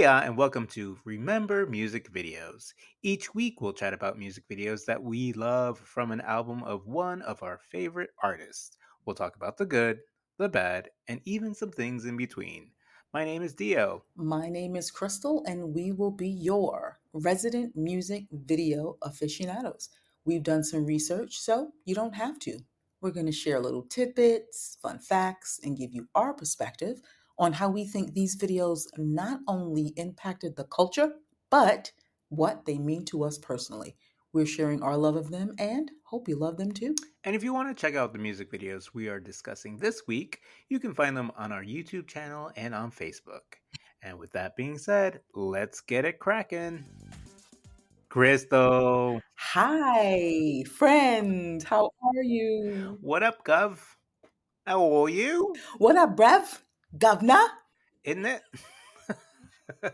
Hey, uh, and welcome to Remember Music Videos. Each week, we'll chat about music videos that we love from an album of one of our favorite artists. We'll talk about the good, the bad, and even some things in between. My name is Dio. My name is Crystal, and we will be your resident music video aficionados. We've done some research, so you don't have to. We're going to share little tidbits, fun facts, and give you our perspective on how we think these videos not only impacted the culture, but what they mean to us personally. We're sharing our love of them and hope you love them too. And if you want to check out the music videos we are discussing this week, you can find them on our YouTube channel and on Facebook. And with that being said, let's get it cracking. Crystal. Hi, friend. How are you? What up, Gov? How are you? What up, Brev? Governor? Isn't it?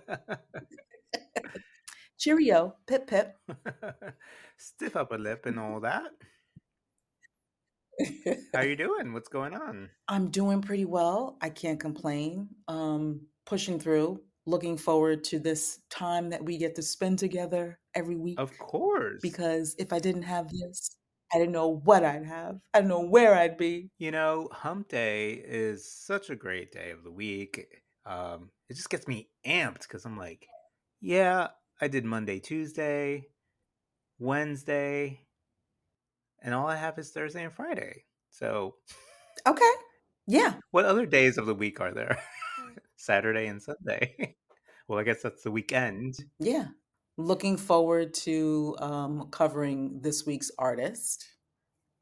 Cheerio, pip pip. Stiff upper lip and all that. How are you doing? What's going on? I'm doing pretty well. I can't complain. Um, pushing through. Looking forward to this time that we get to spend together every week. Of course. Because if I didn't have this, I didn't know what I'd have. I don't know where I'd be. You know, Hump Day is such a great day of the week. Um, it just gets me amped because I'm like, yeah, I did Monday, Tuesday, Wednesday, and all I have is Thursday and Friday. So, okay, yeah. What other days of the week are there? Saturday and Sunday. well, I guess that's the weekend. Yeah. Looking forward to um, covering this week's artist.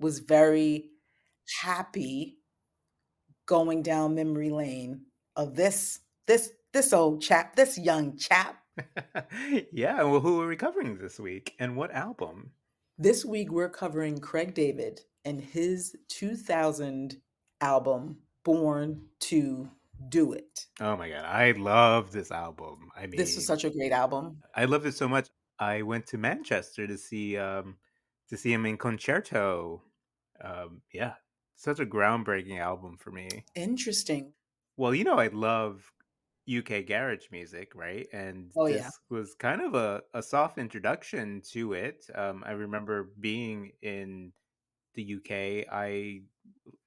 Was very happy going down memory lane of this this this old chap, this young chap. yeah, well, who are we covering this week, and what album? This week we're covering Craig David and his 2000 album, Born to do it. Oh my god, I love this album. I mean, this was such a great album. I love it so much. I went to Manchester to see um to see him in concerto. Um, yeah, such a groundbreaking album for me. Interesting. Well, you know, I love UK garage music, right? And oh, this yeah. was kind of a, a soft introduction to it. Um, I remember being in the UK. I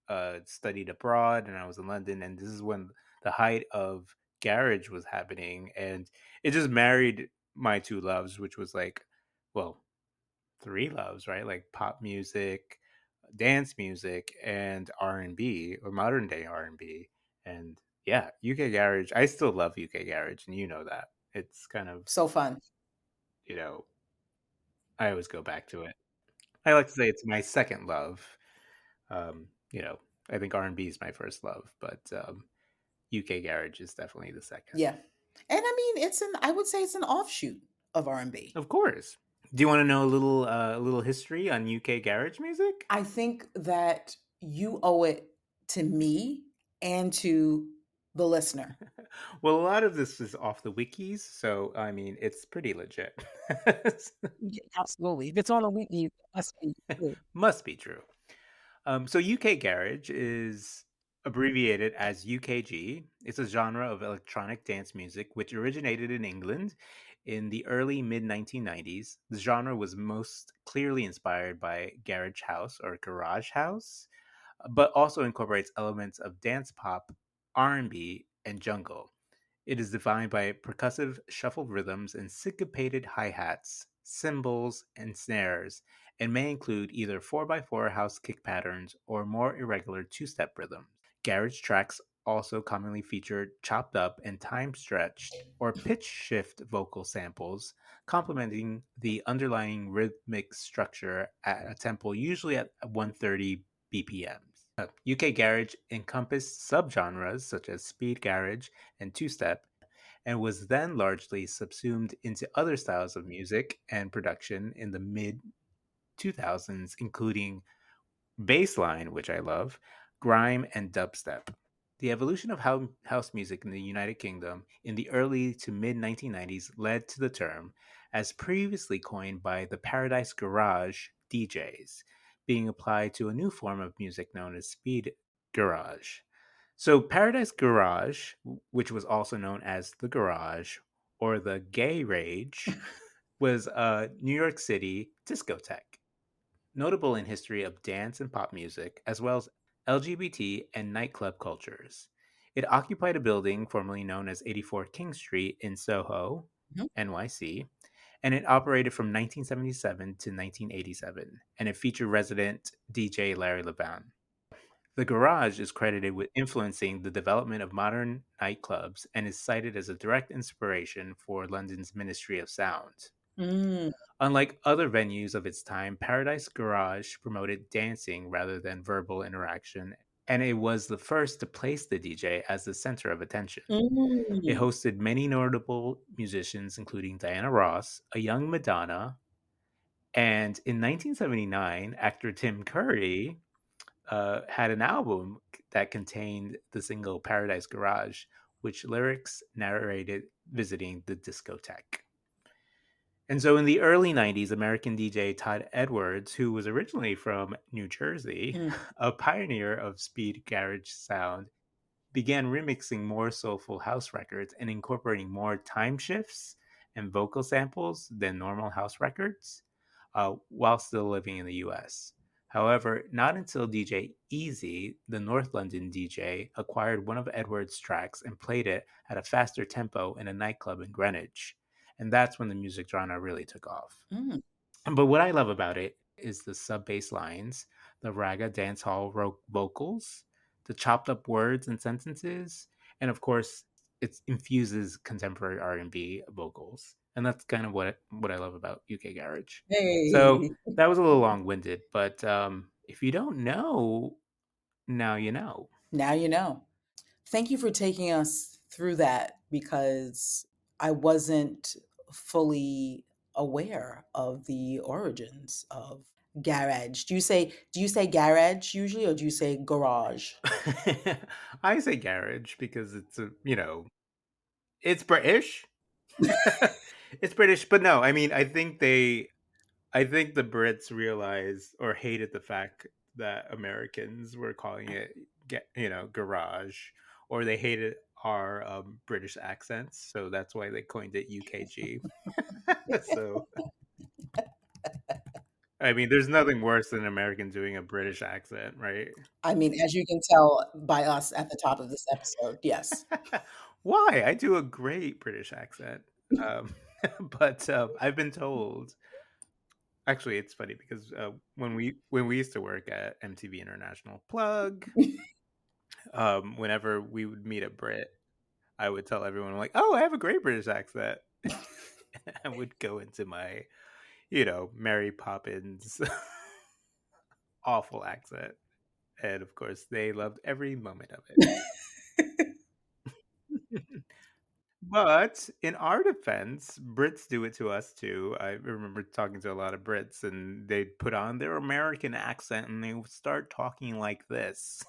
uh, studied abroad and I was in London, and this is when the height of garage was happening, and it just married my two loves, which was like, well, three loves, right? Like pop music, dance music, and R and B or modern day R and B, and yeah, UK garage. I still love UK garage, and you know that it's kind of so fun. You know, I always go back to it. I like to say it's my second love. Um, you know, I think R and B is my first love, but um, UK garage is definitely the second. Yeah, and I mean it's an I would say it's an offshoot of R and B. Of course. Do you want to know a little uh, a little history on UK garage music? I think that you owe it to me and to the listener. well, a lot of this is off the wikis, so I mean, it's pretty legit. yeah, absolutely. If it's on a wiki, must be true. must be true. Um, so UK garage is abbreviated as UKG. It's a genre of electronic dance music which originated in England in the early mid 1990s. The genre was most clearly inspired by garage house or garage house, but also incorporates elements of dance pop, R&B, and jungle. It is defined by percussive shuffled rhythms and syncopated hi-hats, cymbals, and snares, and may include either 4x4 house kick patterns or more irregular two-step rhythms. Garage tracks also commonly feature chopped up and time stretched or pitch shift vocal samples, complementing the underlying rhythmic structure at a tempo usually at 130 BPM. UK uh, garage encompassed subgenres such as speed garage and two step, and was then largely subsumed into other styles of music and production in the mid 2000s, including bassline, which I love, grime, and dubstep. The evolution of house music in the United Kingdom in the early to mid 1990s led to the term, as previously coined by the Paradise Garage DJs, being applied to a new form of music known as speed garage. So, Paradise Garage, which was also known as the Garage, or the Gay Rage, was a New York City discotheque, notable in history of dance and pop music, as well as LGBT and nightclub cultures. It occupied a building formerly known as 84 King Street in Soho, Mhm. NYC, and it operated from 1977 to 1987, and it featured resident DJ Larry Levan. The Garage is credited with influencing the development of modern nightclubs and is cited as a direct inspiration for London's Ministry of Sound. Mm, Unlike other venues of its time, Paradise Garage promoted dancing rather than verbal interaction, and it was the first to place the DJ as the center of attention. It mm. hosted many notable musicians, including Diana Ross, a young Madonna, and in 1979, actor Tim Curry uh, had an album that contained the single Paradise Garage, which lyrics narrated visiting the discotheque. And so in the early 90s, American DJ Todd Edwards, who was originally from New Jersey, Mm. a pioneer of speed garage sound, began remixing more soulful house records and incorporating more time shifts and vocal samples than normal house records uh, while still living in the US. However, not until DJ EZ, the North London DJ, acquired one of Edwards' tracks and played it at a faster tempo in a nightclub in Greenwich. And that's when the music genre really took off. Mm. But what I love about it is the sub bass lines, the ragga dance hall ro- vocals, the chopped up words and sentences, and of course, it infuses contemporary R and B vocals, and that's kind of what what I love about UK garage. Hey. So that was a little long winded, but um, if you don't know, now you know. now you know. Thank you for taking us through that because I wasn't fully aware of the origins of garage. Do you say do you say garage usually or do you say garage? I say garage because it's a you know, it's British. it's British, but no, I mean, I think they, I think the Brits realized or hated the fact that Americans were calling it, you know, garage, or they hated our um, British accents, so that's why they coined it UKG. so, I mean, there's nothing worse than an American doing a British accent, right? I mean, as you can tell by us at the top of this episode, yes. Why? I do a great British accent. Um, but uh, I've been told. Actually, it's funny because uh, when we when we used to work at MTV International Plug, um, whenever we would meet a Brit, I would tell everyone like, "Oh, I have a great British accent." I would go into my, you know, Mary Poppins awful accent, and of course, they loved every moment of it. But in our defense, Brits do it to us too. I remember talking to a lot of Brits and they'd put on their American accent and they would start talking like this.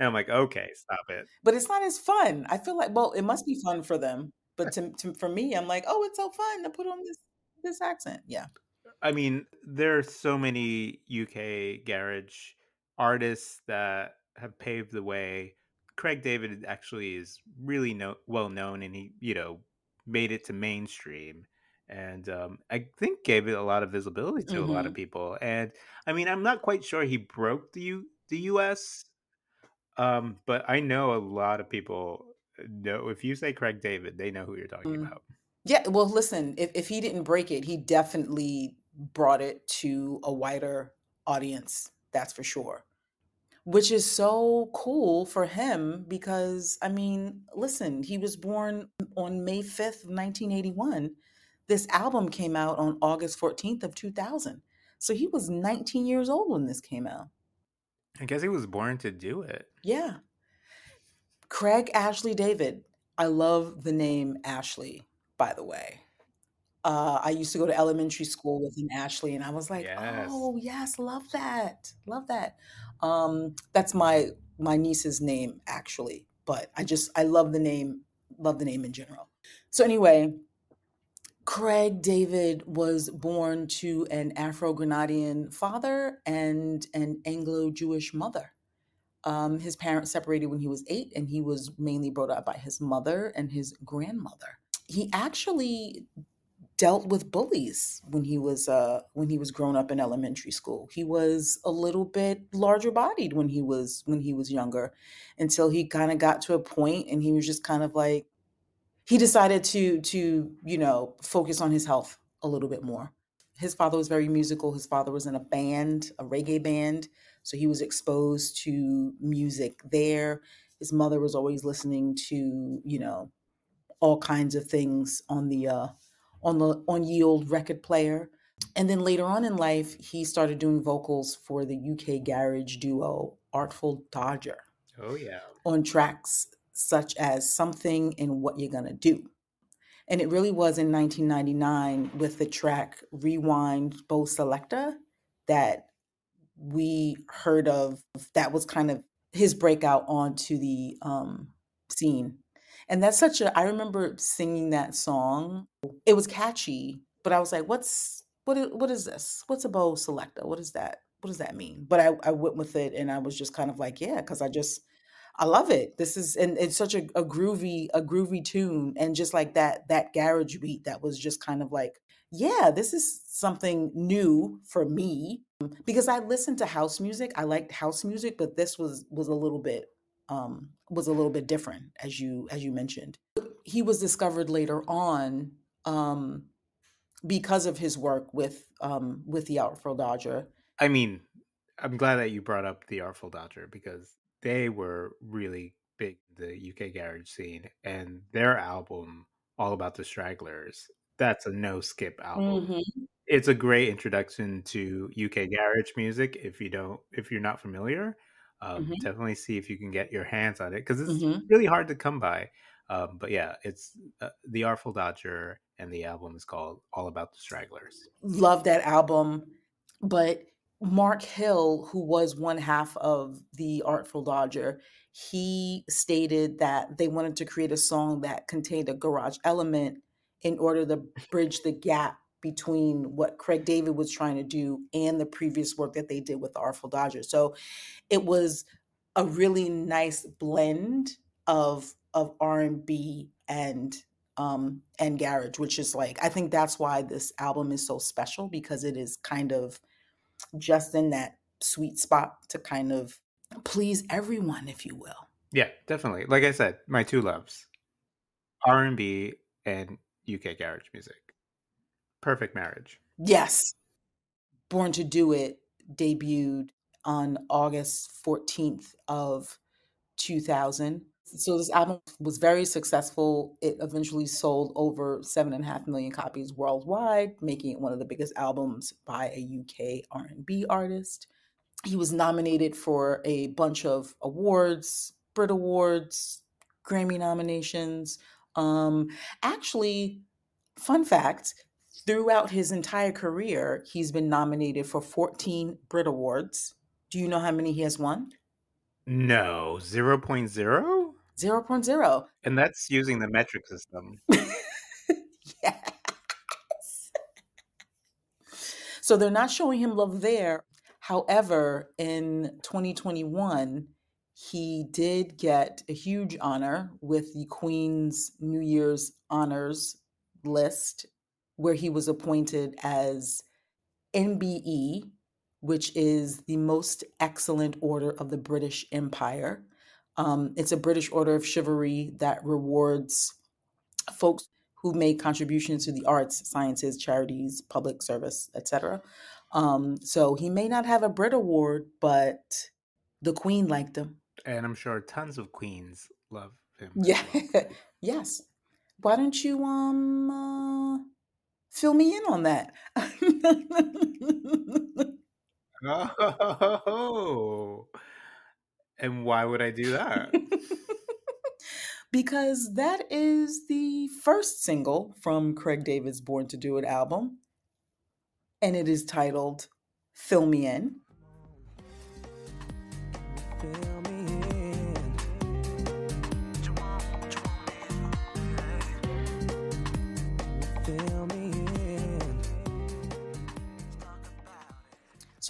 And I'm like, okay, stop it. But it's not as fun. I feel like well, it must be fun for them. But to, to for me, I'm like, oh, it's so fun to put on this this accent. Yeah. I mean, there are so many UK garage artists that have paved the way. Craig David actually is really no, well known, and he, you know, made it to mainstream, and um, I think gave it a lot of visibility to a lot of Mhm. people. And I mean, I'm not quite sure he broke the U, the US, um, but I know a lot of people know if you say Craig David, they know who you're talking Mm. about. Yeah, well, listen, if, if he didn't break it, he definitely brought it to a wider audience. That's for sure. Which is so cool for him because, I mean, listen, he was born on May 5th, 1981. This album came out on August 14th of 2000. So he was 19 years old when this came out. I guess he was born to do it. Yeah. Craig Ashley David. I love the name Ashley, by the way. Uh, I used to go to elementary school with an Ashley, and I was like, Yes. "Oh yes, love that, love that." Um, that's my my niece's name actually, but I just I love the name, love the name in general. So anyway, Craig David was born to an Afro Grenadian father and an Anglo Jewish mother. Um, his parents separated when he was eight, and he was mainly brought up by his mother and his grandmother. he actually dealt with bullies when he was uh when he was grown up in elementary school. He was a little bit larger bodied when he was when he was younger until he kind of got to a point and he was just kind of like he decided to to, you know, focus on his health a little bit more. His father was very musical. His father was in a band, a reggae band, so he was exposed to music there. His mother was always listening to, you know, all kinds of things on the uh on the on ye old record player. And then later on in life, he started doing vocals for the UK garage duo Artful Dodger Oh yeah. on tracks such as Something and What You're Gonna Do. And it really was in 1999 with the track Rewind Bo Selecta that we heard of that was kind of his breakout onto the um, scene. And that's such a I remember singing that song. It was catchy, but I was like, what's what is, what is this? What's a Bo Selecta? What is that? What does that mean? But I, I went with it and I was just kind of like, yeah, because I just I love it. This is and it's such a, a groovy, a groovy tune. And just like that, that garage beat that was just kind of like, yeah, this is something new for me. Because I listened to house music. I liked house music, but this was was a little bit um was a little bit different as you as you mentioned. He was discovered later on um because of his work with um with the Artful Dodger. I mean, I'm glad that you brought up the Artful Dodger because they were really big the UK garage scene, and their album, All About the Stragglers, that's a no skip album. Mhm. It's a great introduction to UK garage music. If you don't, if you're not familiar, um, Mhm. definitely see if you can get your hands on it because it's Mhm. really hard to come by. Um, but yeah, it's uh, the Artful Dodger, and the album is called All About the Stragglers. love that album. But Mark Hill, who was one half of the Artful Dodger, he stated that they wanted to create a song that contained a garage element in order to bridge the gap between what Craig David was trying to do and the previous work that they did with the Artful Dodger. So it was a really nice blend of of R&B and um and garage which is like i think that's why this album is so special because it is kind of just in that sweet spot to kind of please everyone if you will Yeah, definitely. Like I said, my two loves, R and B and UK garage music. Perfect marriage. yes born to do it debuted on august 14th of 2000 so this album was very successful. It eventually sold over seven and a half million copies worldwide making it one of the biggest albums by a uk r&b artist. He was nominated for a bunch of awards brit awards grammy nominations. Um actually fun fact throughout his entire career he's been nominated for 14 brit awards. Do you know how many he has won? No, 0.0? 0.0 And that's using the metric system. yes. So they're not showing him love there. However, in 2021, he did get a huge honor with the Queen's New Year's honors list, where he was appointed as MBE, which is the most excellent order of the British Empire. Um, it's a British order of chivalry that rewards folks who made contributions to the arts, sciences, charities, public service, etc. Um, so he may not have a Brit Award, but the Queen liked him. And I'm sure tons of queens love him. Yeah. well. yes. Why don't you um uh, fill me in on that? Oh. And why would I do that? because that is the first single from Craig David's Born to Do It album, and it is titled Fill Me In.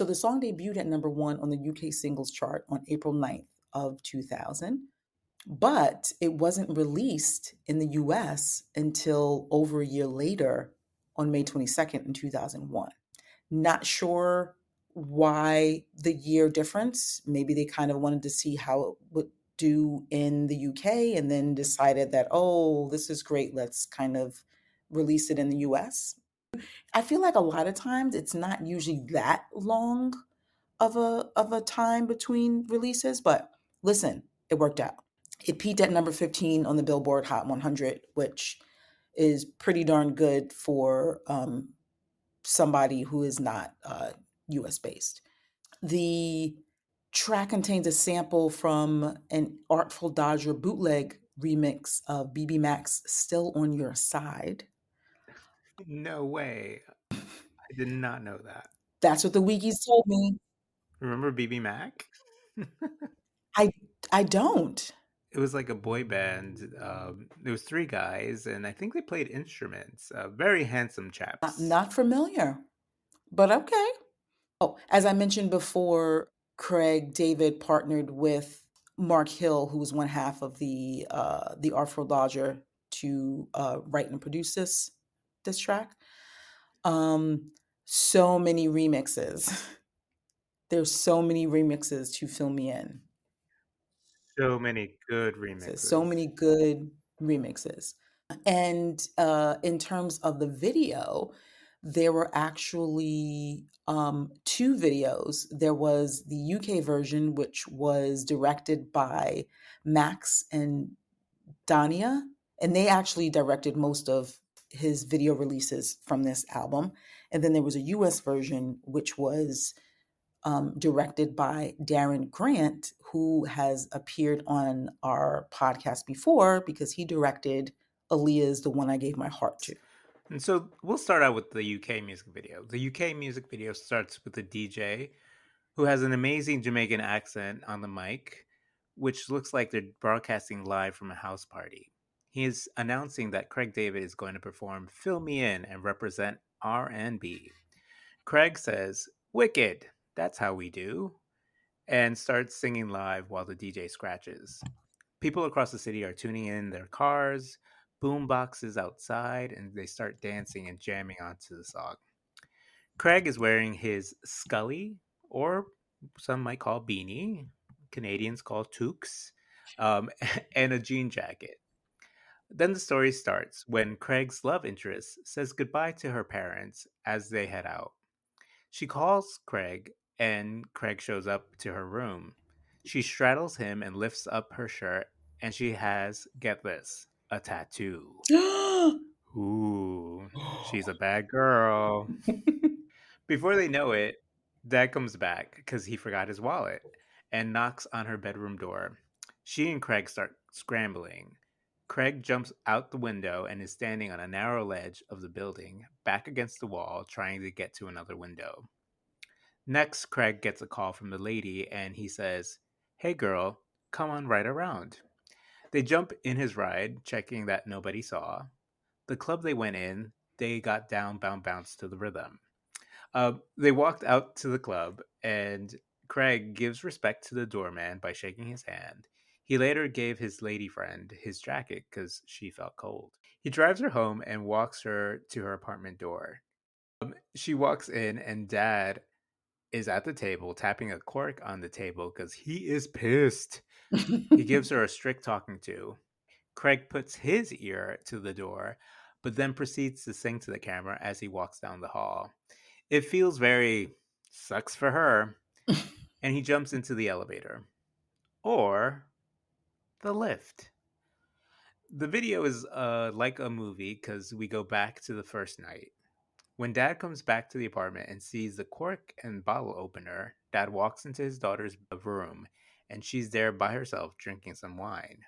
So the song debuted at number one on the UK singles chart on April 9th of 2000. but it wasn't released in the US until over a year later on May 22nd in 2001. Not sure why the year difference. Maybe they kind of wanted to see how it would do in the UK and then decided that, oh, this is great, let's kind of release it in the US. I feel like a lot of times it's not usually that long of a of a time between releases, but listen, it worked out. It peaked at number 15 on the Billboard Hot 100, which is pretty darn good for um, somebody who is not uh, US based. The track contains a sample from an Artful Dodger bootleg remix of BBMak's Still on Your Side. No way. I did not know that. That's what the wikis told me. Remember BBMak? I I don't. It was like a boy band. Um, there was three guys, and I think they played instruments. Uh, very handsome chaps. Not, not familiar, but okay. Oh, as I mentioned before, Craig David partnered with Mark Hill, who was one half of the uh, the Artful Dodger, to uh, write and produce this this track. Um, so many remixes. There's so many remixes to fill me in. So many good remixes. So many good remixes. And uh, in terms of the video, there were actually um, two videos. There was the UK version, which was directed by Max and Dania, and they actually directed most of his video releases from this album. And then there was a US version, which was um, directed by Darren Grant, who has appeared on our podcast before because he directed Aaliyah's The One I Gave My Heart to. And so we'll start out with the UK music video. The UK music video starts with a DJ who has an amazing Jamaican accent on the mic, which looks like they're broadcasting live from a house party. He is announcing that Craig David is going to perform Fill Me In and represent R&B. Craig says, "Wicked, that's how we do." And starts singing live while the DJ scratches. People across the city are tuning in their cars, boom boxes outside, and they start dancing and jamming onto the song. Craig is wearing his Scully, or some might call beanie, Canadians call toques, um, and a jean jacket. Then the story starts when Craig's love interest says goodbye to her parents as they head out. She calls Craig, and Craig shows up to her room. She straddles him and lifts up her shirt, and she has, get this, a tattoo. Ooh, she's a bad girl. Before they know it, Dad comes back because he forgot his wallet and knocks on her bedroom door. She and Craig start scrambling. Craig jumps out the window and is standing on a narrow ledge of the building, back against the wall, trying to get to another window. Next, Craig gets a call from the lady and he says, Hey girl, come on right around. They jump in his ride, checking that nobody saw. The club they went in, they got down, bound, bounce to the rhythm. Uh, they walked out to the club, and Craig gives respect to the doorman by shaking his hand. He later gave his lady friend his jacket because she felt cold. He drives her home and walks her to her apartment door. Um, she walks in, and dad is at the table tapping a cork on the table because he is pissed. he gives her a strict talking to. Craig puts his ear to the door, but then proceeds to sing to the camera as he walks down the hall. It feels very sucks for her, and he jumps into the elevator. Or the lift. The video is uh, like a movie because we go back to the first night. When dad comes back to the apartment and sees the cork and bottle opener, dad walks into his daughter's room and she's there by herself drinking some wine.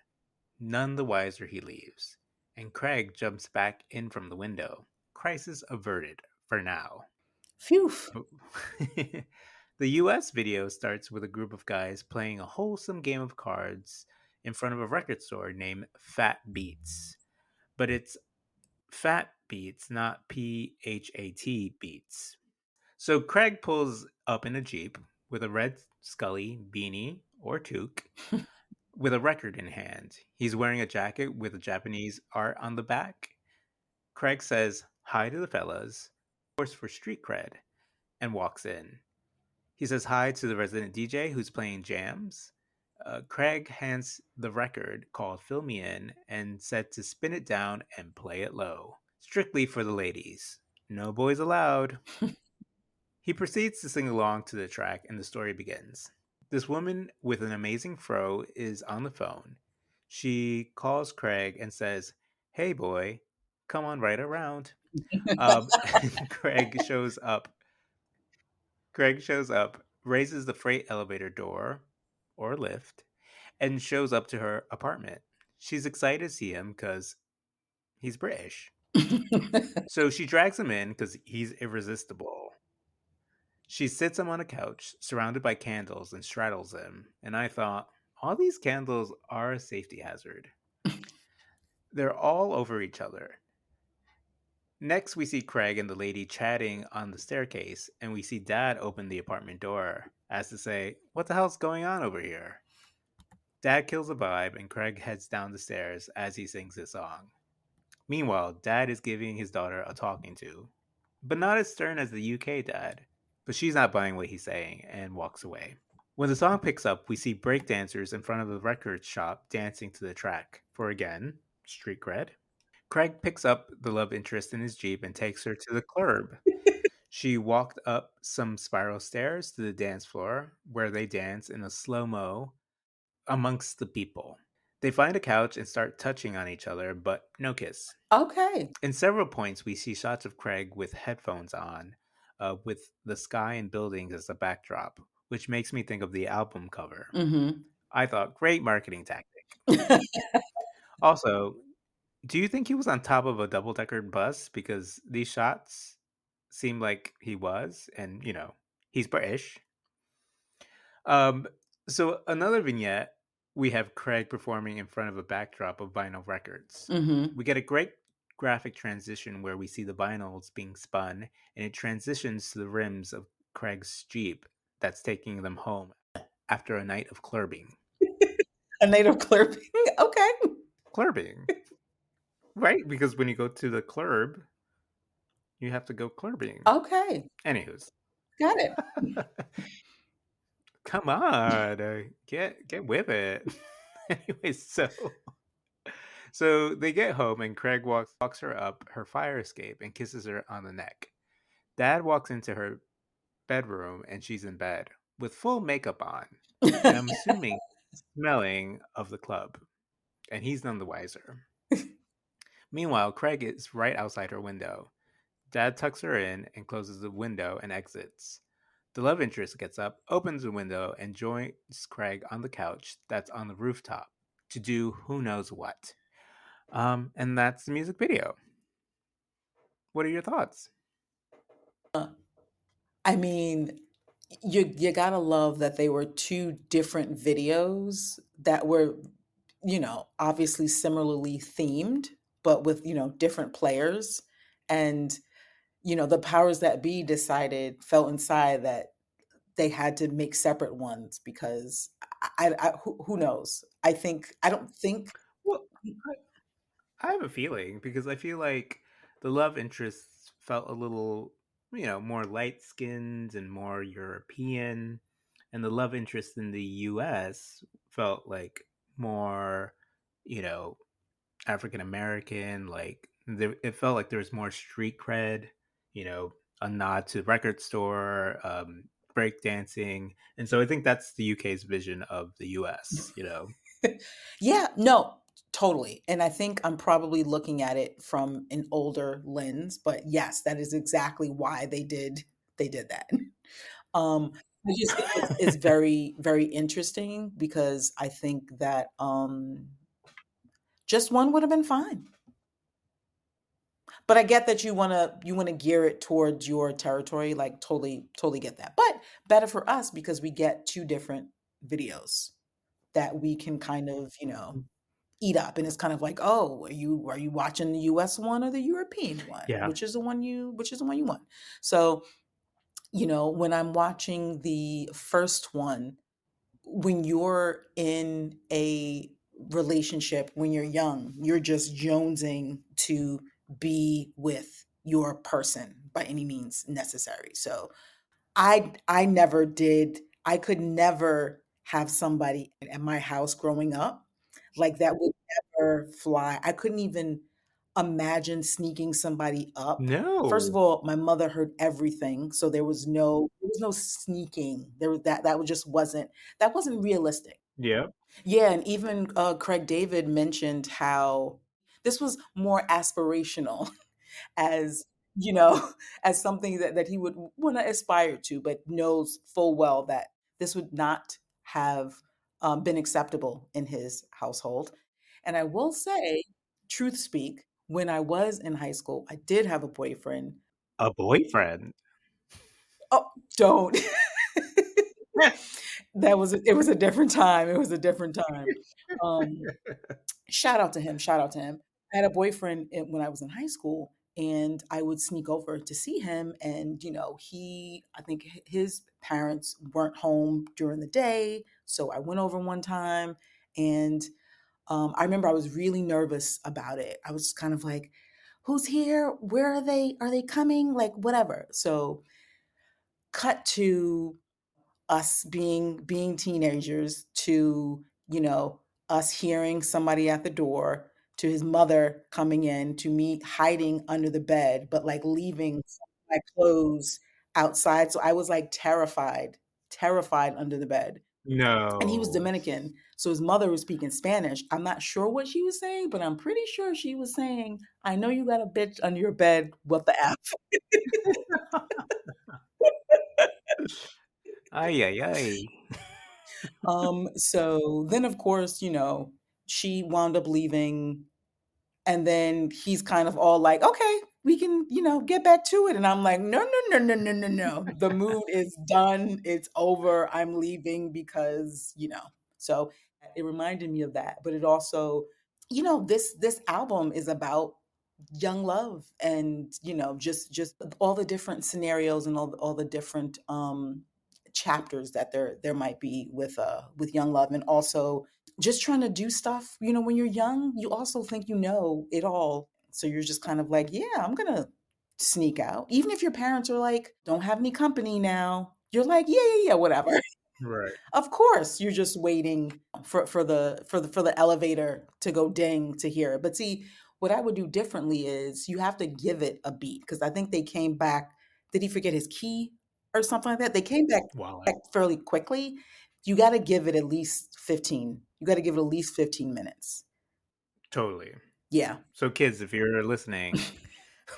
None the wiser he leaves, and Craig jumps back in from the window. Crisis averted for now. Phew. the US video starts with a group of guys playing a wholesome game of cards in front of a record store named Fat Beats. But it's Fat Beats, not P H A T Beats. So Craig pulls up in a Jeep with a red Scully beanie or toque with a record in hand. He's wearing a jacket with a Japanese art on the back. Craig says hi to the fellas, of course for street cred, and walks in. He says hi to the resident DJ who's playing jams. Uh, Craig hands the record called Fill Me In and said to spin it down and play it low. Strictly for the ladies. No boys allowed. he proceeds to sing along to the track and the story begins. This woman with an amazing fro is on the phone. She calls Craig and says, Hey boy, come on right around. Um, Craig shows up. Craig shows up, raises the freight elevator door or lift, and shows up to her apartment. She's excited to see him because he's British. so she drags him in because he's irresistible. She sits him on a couch, surrounded by candles, and straddles him. And I thought, all these candles are a safety hazard. They're all over each other. Next, we see Craig and the lady chatting on the staircase, and we see Dad open the apartment door as to say, What the hell's going on over here? Dad kills a vibe, and Craig heads down the stairs as he sings his song. Meanwhile, Dad is giving his daughter a talking to, but not as stern as the UK dad. But she's not buying what he's saying and walks away. When the song picks up, we see breakdancers in front of the record shop dancing to the track for again, street cred. Craig picks up the love interest in his Jeep and takes her to the club. she walked up some spiral stairs to the dance floor where they dance in a slow mo amongst the people. They find a couch and start touching on each other, but no kiss. okay. In several points, we see shots of Craig with headphones on, uh, with the sky and buildings as a backdrop, which makes me think of the album cover. hmm I thought, great marketing tactic. Also, do you think he was on top of a double decker bus? Because these shots seem like he was, and you know, he's British. Um, so another vignette, we have Craig performing in front of a backdrop of vinyl records. hmm We get a great graphic transition where we see the vinyls being spun, and it transitions to the rims of Craig's Jeep that's taking them home after a night of clurbing. A night of club. okay. Clurbing. right? Because when you go to the club, you have to go clurbing. Okay. Anywho's. Got it. Come on. uh, get get with it. Anyways, so so they get home and Craig walks walks her up her fire escape and kisses her on the neck. Dad walks into her bedroom and she's in bed with full makeup on. And I'm assuming smelling of the club. And he's none the wiser. Meanwhile, Craig is right outside her window. Dad tucks her in and closes the window and exits. The love interest gets up, opens the window, and joins Craig on the couch that's on the rooftop to do who knows what. Um, and that's the music video. What are your thoughts? I mean, you you gotta love that they were two different videos that were, you know, obviously similarly themed, but with you know different players, and you know the powers that be decided felt inside that they had to make separate ones because I, I, who, who knows? I think I don't think Well, I, I have a feeling because I feel like the love interests felt a little, you know, more light skinned and more European, and the love interest in the U.S. felt like more, you know, African American. Like there, it felt like there was more street cred, you know, a nod to record store, um, breakdancing, and so I think that's the UK's vision of the U.S. You know, Yeah, no, totally. And I think I'm probably looking at it from an older lens, but yes, that is exactly why they did they did that. Um, I just think it's, it's very very interesting because I think that um, just one would have been fine. But I get that you want to you want to gear it towards your territory, like totally totally get that. But better for us because we get two different videos that we can kind of, you know, mm-hmm. eat up and it's kind of like oh are you are you watching the us one or the european one Yeah. which is the one you which is the one you want so you know when i'm watching the first one when you're in a relationship when you're young, you're just jonesing to be with your person by any means necessary. So I I never did I could never have somebody at my house growing up like that would never fly. I couldn't even imagine sneaking somebody up. No. First of all, my mother heard everything, so there was no there was no sneaking. There was that that just wasn't that wasn't realistic. Yeah. Yeah, and even uh, Craig David mentioned how this was more aspirational as you know as something that, that he would want to aspire to but knows full well that this would not have um, been acceptable in his household. And i will say truth speak when i was in high school i did have a boyfriend. A boyfriend. oh don't. That was it was a different time it was a different time. Um shout out to him shout out to him i had a boyfriend when i was in high school and i would sneak over to see him and you know he i think his parents weren't home during the day so i went over one time and um, i remember i was really nervous about it. I was kind of like who's here? Where are they? Are they coming? Like whatever. So cut to us being being teenagers to you know us hearing somebody at the door to his mother coming in to me hiding under the bed but like leaving my clothes outside. So i was like terrified terrified under the bed. No. and he was dominican so his mother was speaking spanish. I'm not sure what she was saying but i'm pretty sure she was saying i know you got a bitch under your bed. What the f? Ay, ay, ay. um so then of course you know she wound up leaving and then he's kind of all like okay we can you know get back to it and i'm like no no no no no no no the mood is done it's over i'm leaving because you know. So it reminded me of that but it also you know this this album is about young love and you know just just all the different scenarios and all, all the different um chapters that there there might be with uh with young love and also just trying to do stuff you know when you're young you also think you know it all. So you're just kind of like yeah i'm gonna sneak out. Even if your parents are like don't have any company now you're like yeah yeah yeah whatever. Right. of course you're just waiting for for the for the for the elevator to go ding to hear it. But see what i would do differently is you have to give it a beat because i think they came back did he forget his key or something like that? They came back Wow. back fairly quickly. You got to give it at least 15 you got to give it at least 15 minutes Totally. yeah So, kids, if you're listening,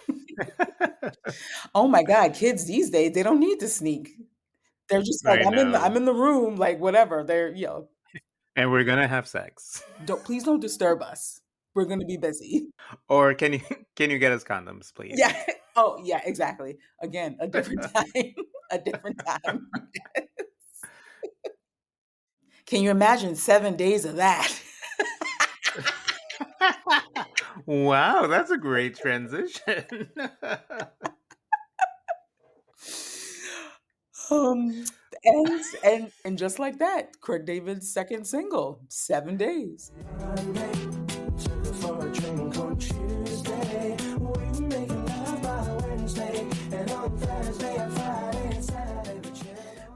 oh my god kids these days they don't need to sneak they're just like I i'm in the i'm in the room like whatever they're you know and we're gonna have sex. don't please don't disturb us we're going to be busy Or can you can you get us condoms, please? Yeah. Oh, yeah, exactly. Again, a different time. a different time. Can you imagine seven days of that? wow, that's a great transition. um, and and and just like that, Craig David's second single, Seven Days.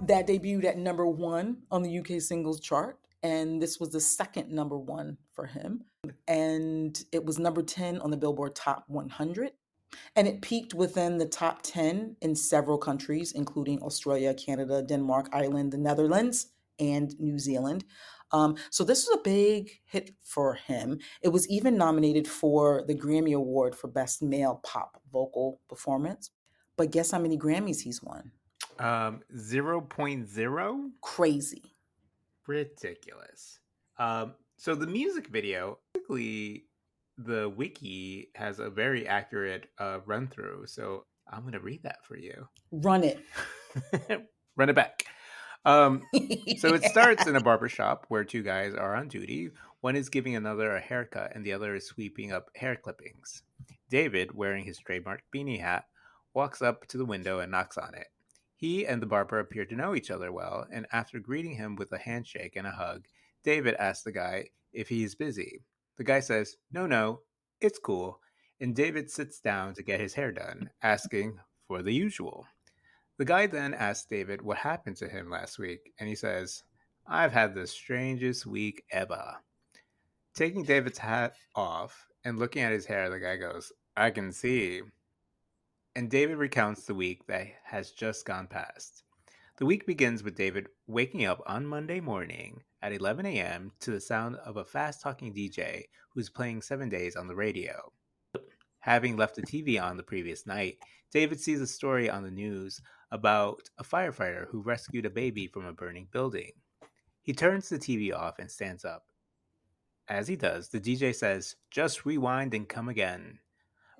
That debuted at number one on the UK singles chart, and this was the second number one for him. And it was number 10 on the Billboard Top 100. And it peaked within the top 10 in several countries, including Australia, Canada, Denmark, Ireland, the Netherlands, and New Zealand. Um, so this was a big hit for him. It was even nominated for the Grammy Award for Best Male Pop Vocal Performance. But guess how many Grammys he's won? Um, 0.0? Crazy. Ridiculous. Um, so the music video, basically, the wiki has a very accurate uh, run through. So I'm going to read that for you. Run it. Run it back. Um, so it starts in a barber shop where two guys are on duty. One is giving another a haircut, and the other is sweeping up hair clippings. David, wearing his trademark beanie hat, walks up to the window and knocks on it. He and the barber appear to know each other well, and after greeting him with a handshake and a hug, David asks the guy if he is busy. The guy says, No, no, it's cool. And David sits down to get his hair done, asking for the usual. The guy then asks David what happened to him last week, and he says, I've had the strangest week ever. Taking David's hat off and looking at his hair, the guy goes, I can see. And David recounts the week that has just gone past. The week begins with David waking up on Monday morning at 11 a.m. to the sound of a fast talking DJ who's playing seven days on the radio. Having left the TV on the previous night, David sees a story on the news about a firefighter who rescued a baby from a burning building. He turns the TV off and stands up. As he does, the DJ says, Just rewind and come again.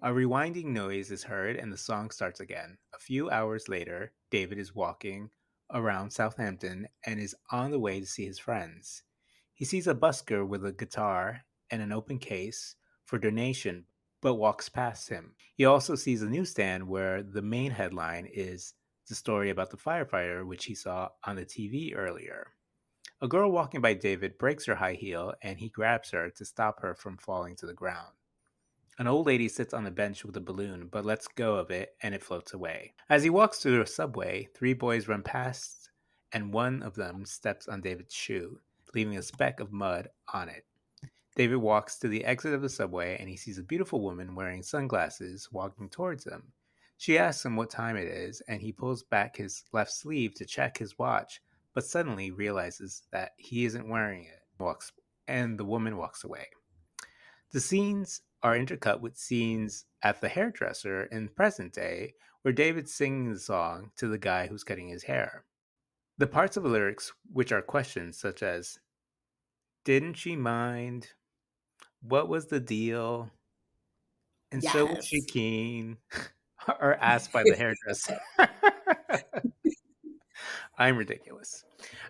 A rewinding noise is heard and the song starts again. A few hours later, David is walking around Southampton and is on the way to see his friends. He sees a busker with a guitar and an open case for donation, but walks past him. He also sees a newsstand where the main headline is the story about the firefighter, which he saw on the TV earlier. A girl walking by David breaks her high heel and he grabs her to stop her from falling to the ground. An old lady sits on a bench with a balloon, but lets go of it and it floats away. As he walks through the subway, three boys run past, and one of them steps on David's shoe, leaving a speck of mud on it. David walks to the exit of the subway and he sees a beautiful woman wearing sunglasses walking towards him. She asks him what time it is, and he pulls back his left sleeve to check his watch, but suddenly realizes that he isn't wearing it. Walks and the woman walks away. The scenes are intercut with scenes at the hairdresser in present day where David's singing the song to the guy who's cutting his hair. The parts of the lyrics which are questions such as Didn't she mind? What was the deal? And so was she Yes. keen? are asked by the hairdresser. I'm ridiculous.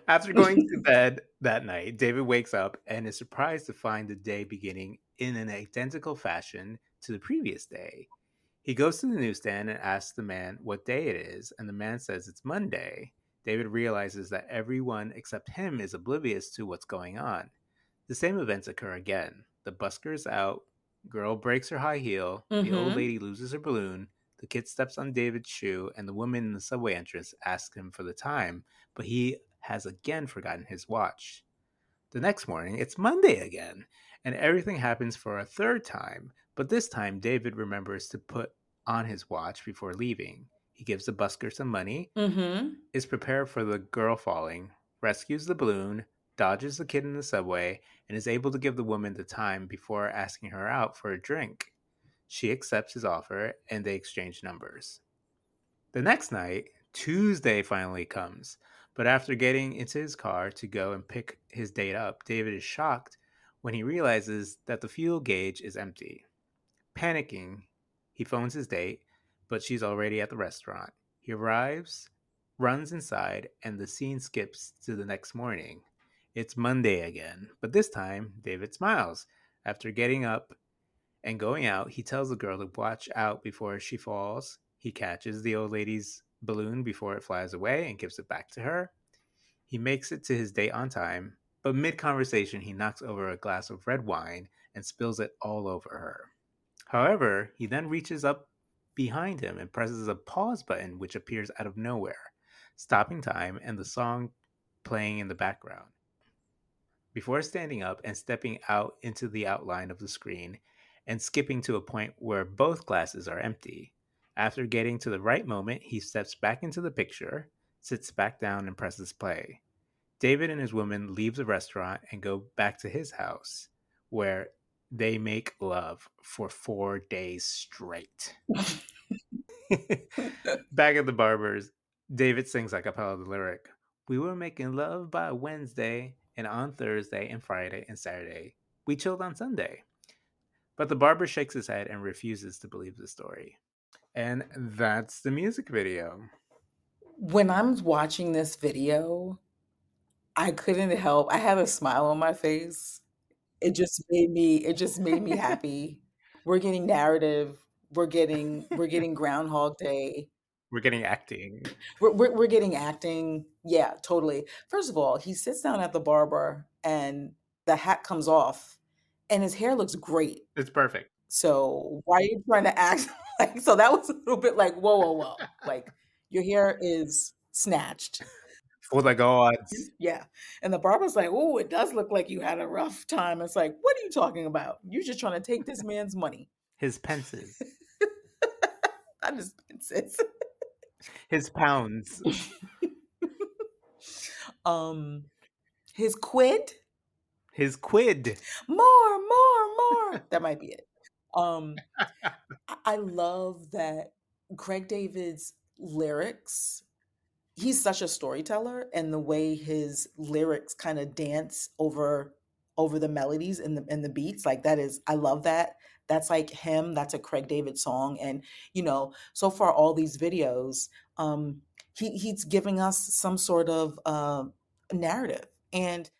After going to bed that night, David wakes up and is surprised to find the day beginning in an identical fashion to the previous day. He goes to the newsstand and asks the man what day it is, and the man says it's Monday. David realizes that everyone except him is oblivious to what's going on. The same events occur again. The busker is out, girl breaks her high heel, the old Mhm. lady loses her balloon, the kid steps on David's shoe, and the woman in the subway entrance asks him for the time, but he has again forgotten his watch. The next morning, it's Monday again, and everything happens for a third time, but this time David remembers to put on his watch before leaving. He gives the busker some money, Mm-hmm. is prepared for the girl falling, rescues the balloon, dodges the kid in the subway, and is able to give the woman the time before asking her out for a drink. She accepts his offer and they exchange numbers. The next night, Tuesday finally comes, but after getting into his car to go and pick his date up, David is shocked when he realizes that the fuel gauge is empty. Panicking, he phones his date, but she's already at the restaurant. He arrives, runs inside, and the scene skips to the next morning. It's Monday again, but this time David smiles. After getting up and going out, he tells the girl to watch out before she falls. He catches the old lady's balloon before it flies away and gives it back to her. He makes it to his date on time, but mid conversation, he knocks over a glass of red wine and spills it all over her. However, he then reaches up behind him and presses a pause button, which appears out of nowhere, stopping time and the song playing in the background. Before standing up and stepping out into the outline of the screen and skipping to a point where both glasses are empty, after getting to the right moment, he steps back into the picture, sits back down, and presses play. David and his woman leave the restaurant and go back to his house, where they make love for four days straight. back at the barber's, David sings like a cappella the lyric We were making love by Wednesday, and on Thursday and Friday and Saturday, we chilled on Sunday. But the barber shakes his head and refuses to believe the story. And that's the music video. When I'm watching this video, I couldn't help. I had a smile on my face. It just made me. It just made me happy. We're getting narrative. We're getting. We're getting Groundhog Day. We're getting acting. We're, we're, we're getting acting. Yeah, totally. First of all, he sits down at the barber and the hat comes off and his hair looks great. It's perfect. So why are you trying to act like so that was a little bit like whoa whoa whoa like your hair is snatched For the gods. yeah and the barber's like oh it does look like you had a rough time it's like what are you talking about you're just trying to take this man's money His pences. I just it's His pounds. um his quid His quid. more more more that might be it um I- love that craig david's lyrics he's such a storyteller and the way his lyrics kind of dance over over the melodies and the and the beats like that is i love that. That's like him that's a craig david song and you know so far all these videos um he he's giving us some sort of uh narrative and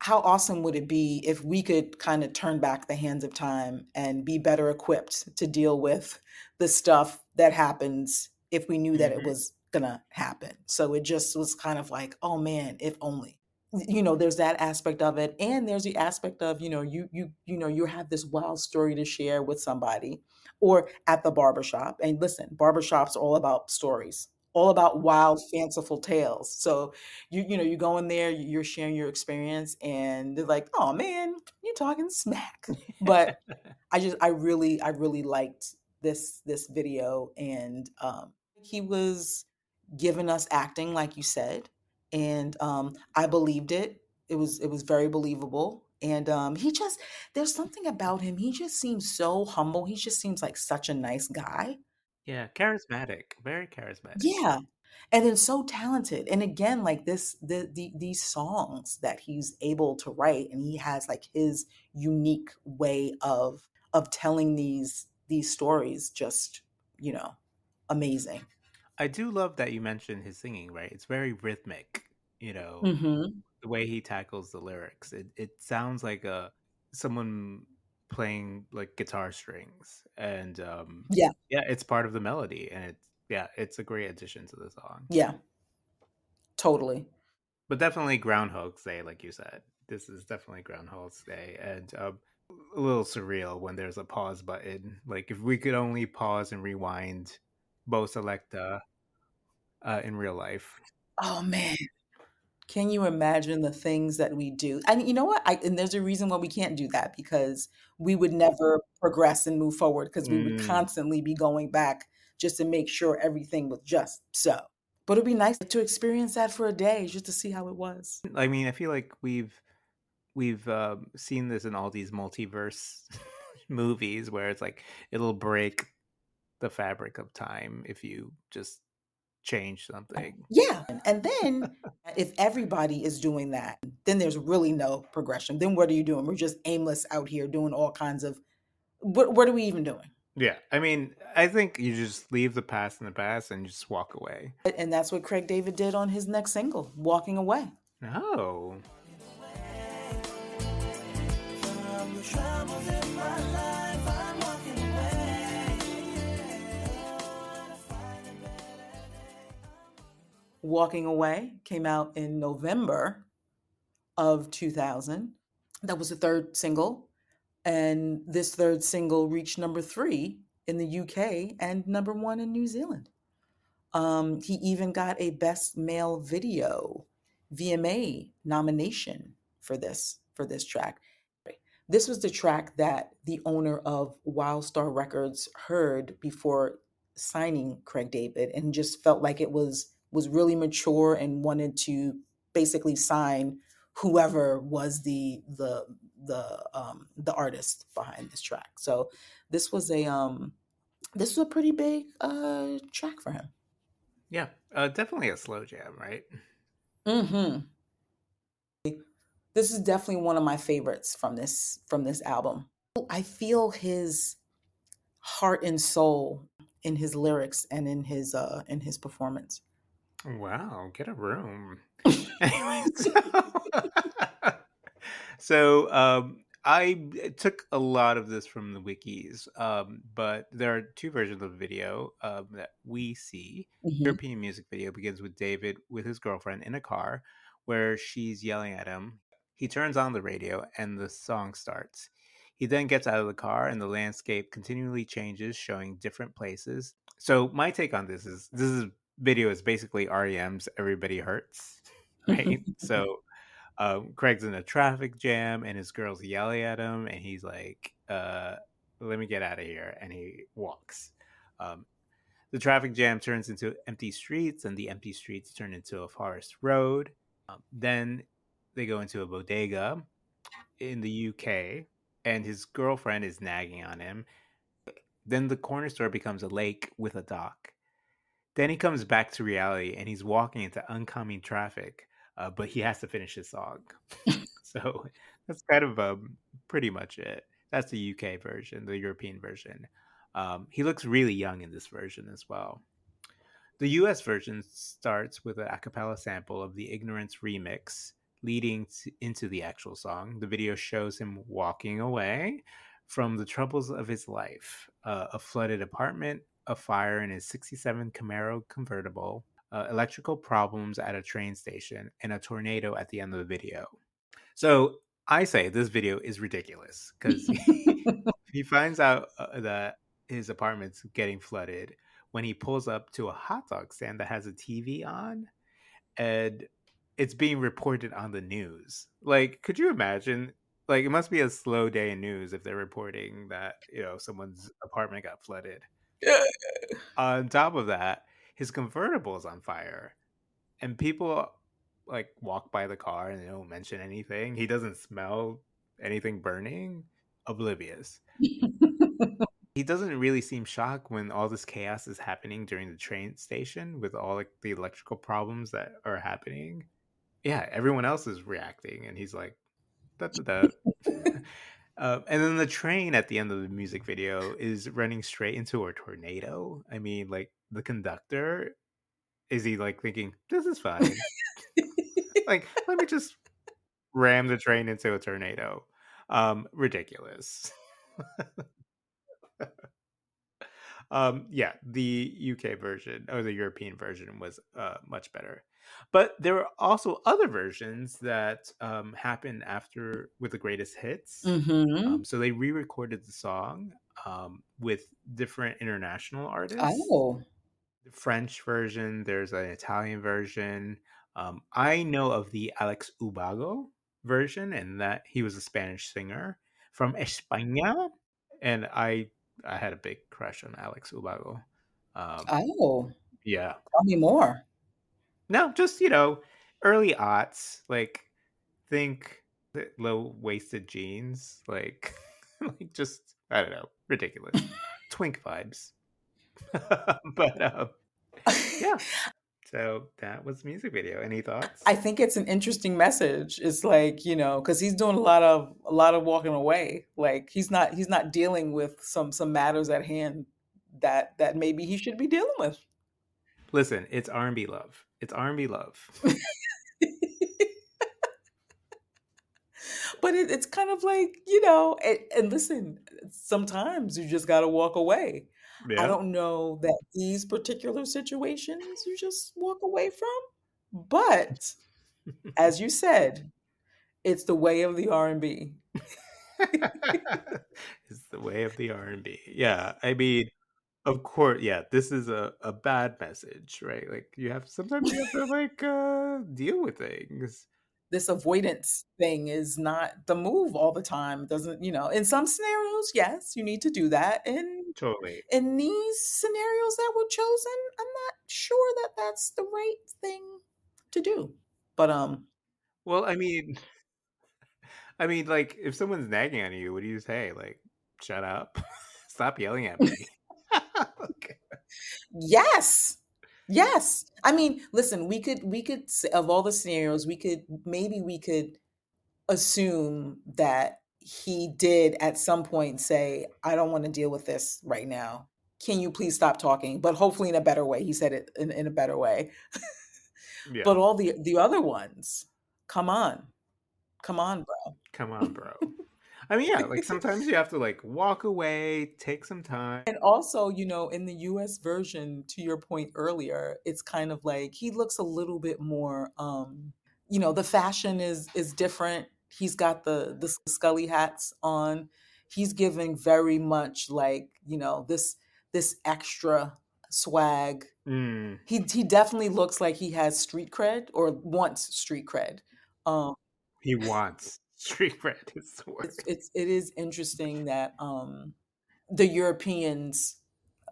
how awesome would it be if we could kind of turn back the hands of time and be better equipped to deal with the stuff that happens if we knew that it Mhm. was gonna happen? So it just was kind of like oh man if only. You know there's that aspect of it and there's the aspect of you know you you you know you have this wild story to share with somebody or at the barbershop and listen barbershops are all about stories all about wild fanciful tales. So you you know you go in there you- you're sharing your experience and they're like oh man you're talking smack. But i just i really i really liked this this video and um he was giving us acting like you said and um i believed it. It was it was very believable and um he just there's something about him he just seems so humble he just seems like such a nice guy Yeah, charismatic. Very charismatic. yeah and then so talented and again like this the, the these songs that he's able to write and he has like his unique way of of telling these these stories just you know amazing I do love that you mentioned his singing, right? It's very rhythmic, you know, hmm the way he tackles the lyrics. It it sounds like a someone playing like guitar strings and um yeah yeah, it's part of the melody and it's yeah, it's a great addition to the song. yeah totally But definitely Groundhog's Day, like you said. This is definitely Groundhog's Day, and um, a little surreal when there's a pause button. Like if we could only pause and rewind Bo Selecta uh, in real life. oh man can you imagine the things that we do? And you know what? I, and there's a reason why we can't do that because we would never progress and move forward because we would Mm. constantly be going back just to make sure everything was just so. But it'd be nice to experience that for a day just to see how it was. I mean, I feel like we've we've um, seen this in all these multiverse movies where it's like it'll break the fabric of time if you just change something. yeah and then uh, if everybody is doing that then there's really no progression then what are you doing we're just aimless out here doing all kinds of what, what are we even doing Yeah, I mean, I think you just leave the past in the past and just walk away. and that's what craig david did on his next single walking away oh. No. Walking Away came out in November of 2000. That was the third single. And this third single reached number three in the UK and number one in New Zealand. Um, he even got a Best Male Video VMA nomination for this for this track. This was the track that the owner of Wildstar Records heard before signing Craig David and just felt like it was was really mature and wanted to basically sign whoever was the the the um the artist behind this track. So this was a um this was a pretty big uh track for him. Yeah, uh, definitely a slow jam, right? Mhm. This is definitely one of my favorites from this from this album. I feel his heart and soul in his lyrics and in his uh in his performance. Wow, get a room. anyway, so, so um, I took a lot of this from the wikis, um, but there are two versions of the video um, that we see. Mhm. European music video begins with David with his girlfriend in a car where she's yelling at him. He turns on the radio and the song starts. He then gets out of the car and the landscape continually changes, showing different places. So my take on this is this is video is basically REM's "Everybody Hurts," right? so um, Craig's in a traffic jam and his girl's yelling at him, and he's like, uh, "Let me get out of here," and he walks. Um, the traffic jam turns into empty streets, and the empty streets turn into a forest road. Um, then they go into a bodega in the UK, and his girlfriend is nagging on him. Then the corner store becomes a lake with a dock. Then he comes back to reality and he's walking into oncoming traffic, uh, but he has to finish his song. so that's kind of um, pretty much it. That's the UK version, the European version. Um, he looks really young in this version as well. The US version starts with an a cappella sample of the Ignorance remix, leading to, into the actual song. The video shows him walking away from the troubles of his life uh, a flooded apartment, a fire in his 67 Camaro convertible, uh, electrical problems at a train station, and a tornado at the end of the video. So I say this video is ridiculous because he finds out uh, that his apartment's getting flooded when he pulls up to a hot dog stand that has a TV on and it's being reported on the news. Like, could you imagine? Like, it must be a slow day in news if they're reporting that, you know, someone's apartment got flooded. On top of that, his convertible is on fire. And people like walk by the car and they don't mention anything. He doesn't smell anything burning. Oblivious he doesn't really seem shocked when all this chaos is happening during the train station with all like the electrical problems that are happening. Yeah, everyone else is reacting, and he's like, "That's that." Uh, and then the train at the end of the music video is running straight into a tornado. I mean, like the conductor is he like thinking, "This is fine." like, let me just ram the train into a tornado. Um, ridiculous. um yeah the uk version or the european version was uh much better but there were also other versions that um happened after with the greatest hits Mhm. um, so they re-recorded the song um with different international artists Oh. the french version there's an italian version um i know of the alex ubago version and that he was a spanish singer from españa and i i had a big crush on alex ubago um Oh. yeah Tell me more. No just you know early aughts like think low waisted jeans like like just i don't know ridiculous twink vibes but um yeah so that was the music video any thoughts I think it's an interesting message. It's like, you know, because he's doing a lot of a lot of walking away. Like he's not he's not dealing with some some matters at hand that that maybe he should be dealing with. listen it's r&b love it's r&b love but it, it's kind of like, you know, and, and listen, sometimes you just got to walk away. I don't know that these particular situations you just walk away from, but as you said, it's the way of the R&B. it's the way of the r&b yeah i mean of course yeah this is a, a bad message right like you have sometimes you have to like uh deal with things This avoidance thing is not the move all the time. It doesn't, you know, in some scenarios, yes, you need to do that. In totally in these scenarios that were chosen, I'm not sure that that's the right thing to do. But um well i mean i mean like if someone's nagging on you what do you say like shut up stop yelling at me okay. Yes. Yes. I mean, listen, we could we could of all the scenarios, we could maybe we could assume that he did at some point say, I don't want to deal with this right now. Can you please stop talking? But hopefully in a better way. He said it in, in a better way. yeah But all the the other ones, come on. Come on, bro. come on bro I mean, yeah, like sometimes you have to like walk away, take some time. And also, you know, in the US version, to your point earlier, it's kind of like he looks a little bit more um, you know, the fashion is is different. He's got the the Scully hats on. He's giving very much like, you know, this this extra swag. Mm, He he definitely looks like he has street cred or wants street cred. Um he wants street cred. Is the word. it's it's it is interesting that um the Europeans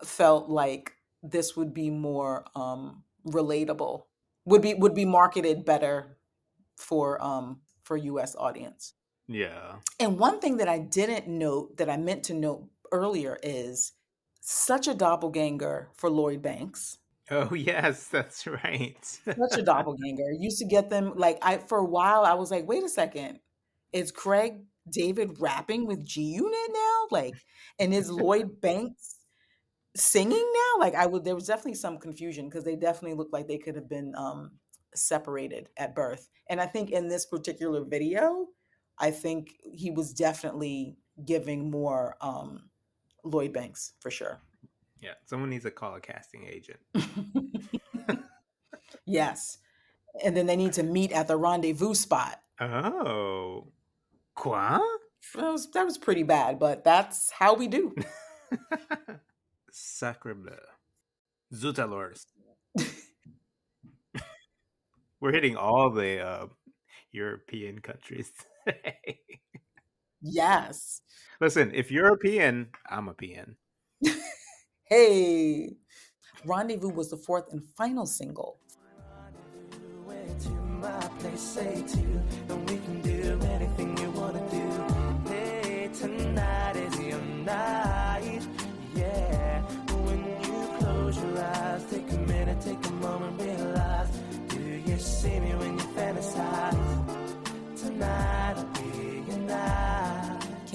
felt like this would be more um relatable would be would be marketed better for um for US audience. Yeah. And one thing that I didn't note that I meant to note earlier is such a doppelganger for Lloyd Banks. Oh yes, that's right. Such a doppelganger. Used to get them like I for a while I was like, wait a second. Is Craig David rapping with G Unit now? Like and is Lloyd Banks singing now? Like I would there was definitely some confusion because they definitely looked like they could have been um separated at birth. And I think in this particular video, I think he was definitely giving more um Lloyd Banks for sure. yeah, someone needs to call a casting agent. yes. And then they need to meet at the rendezvous spot. Oh, quoi? That was, that was pretty bad, but that's how we do. Sacre bleu. Zutalors. We're hitting all the uh, European countries today. Yes. Listen, if you're a European, I'm a PN. Hey. Rendezvous was the fourth and final single. Way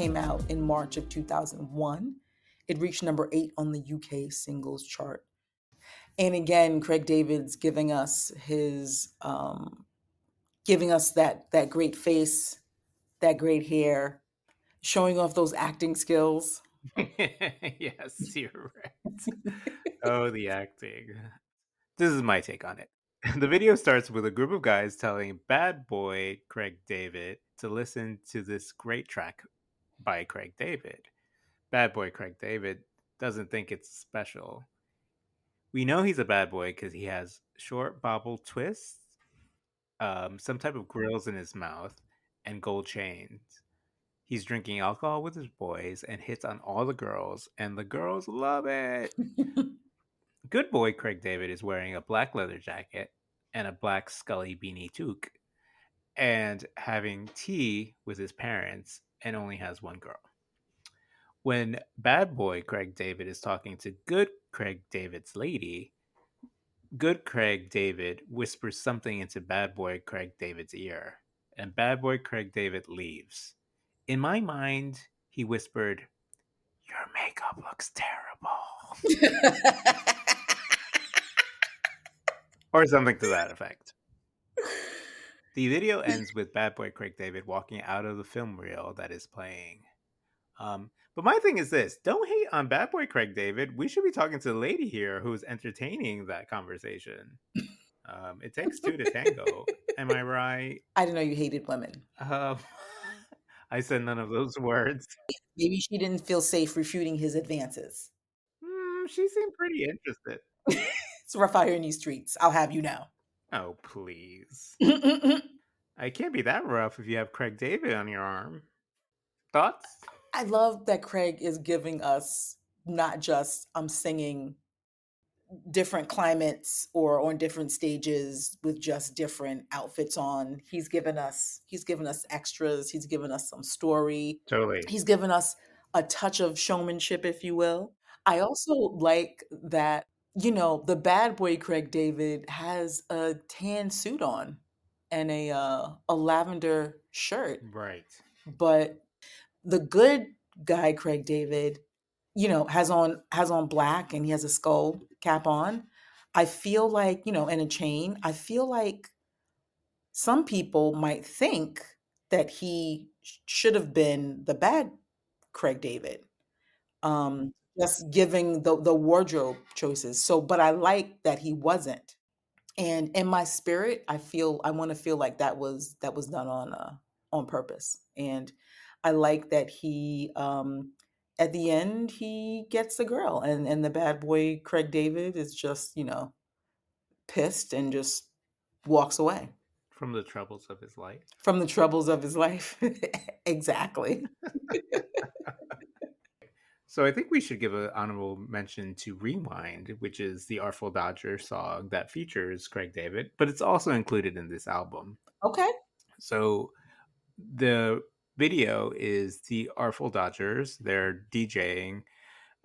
Came out in March of 2001. It reached number eight on the UK singles chart. And again, Craig David's giving us his um, giving us that that great face, that great hair, showing off those acting skills. yes, you're right. oh, the acting. This is my take on it. The video starts with a group of guys telling bad boy Craig David to listen to this great track by Craig David. Bad boy Craig David doesn't think it's special. We know he's a bad boy because he has short bobble twists, um, some type of grills in his mouth, and gold chains. He's drinking alcohol with his boys and hits on all the girls, and the girls love it. Good boy Craig David is wearing a black leather jacket and a black Scully beanie toque, and having tea with his parents, and only has one girl. When bad boy Craig David is talking to good Craig David's lady, good Craig David whispers something into bad boy Craig David's ear, and bad boy Craig David leaves. In my mind, he whispered, Your makeup looks terrible. or something to that effect. The video ends with Bad Boy Craig David walking out of the film reel that is playing. Um, but my thing is this don't hate on Bad Boy Craig David. We should be talking to the lady here who's entertaining that conversation. Um, it takes two to tango. Am I right? I didn't know you hated women. Um, I said none of those words. Maybe she didn't feel safe refuting his advances. Hmm, she seemed pretty interested. It's rough out here in these streets. I'll have you know. Oh, please. I can't be that rough if you have Craig David on your arm. Thoughts? I love that Craig is giving us not just I'm singing different climates or on different stages with just different outfits on. He's given us he's given us extras, he's given us some story. Totally. He's given us a touch of showmanship if you will. I also like that you know, the bad boy Craig David has a tan suit on and a uh, a lavender shirt Right. but the good guy Craig David, you know, has on has on black and he has a skull cap on. I feel like, you know, and a chain. I feel like some people might think that he should have been the bad Craig David. Um, just giving the the wardrobe choices. So, but I like that he wasn't. And in my spirit, I feel I want to feel like that was that was done on uh, on purpose. And I like that he um at the end he gets the girl and and the bad boy Craig David is just, you know, pissed and just walks away From the troubles of his life. from the troubles of his life. exactly. So I think we should give an honorable mention to Rewind, which is the Artful Dodger song that features Craig David, but it's also included in this album. Okay. So the video is the Artful Dodgers. They're DJing,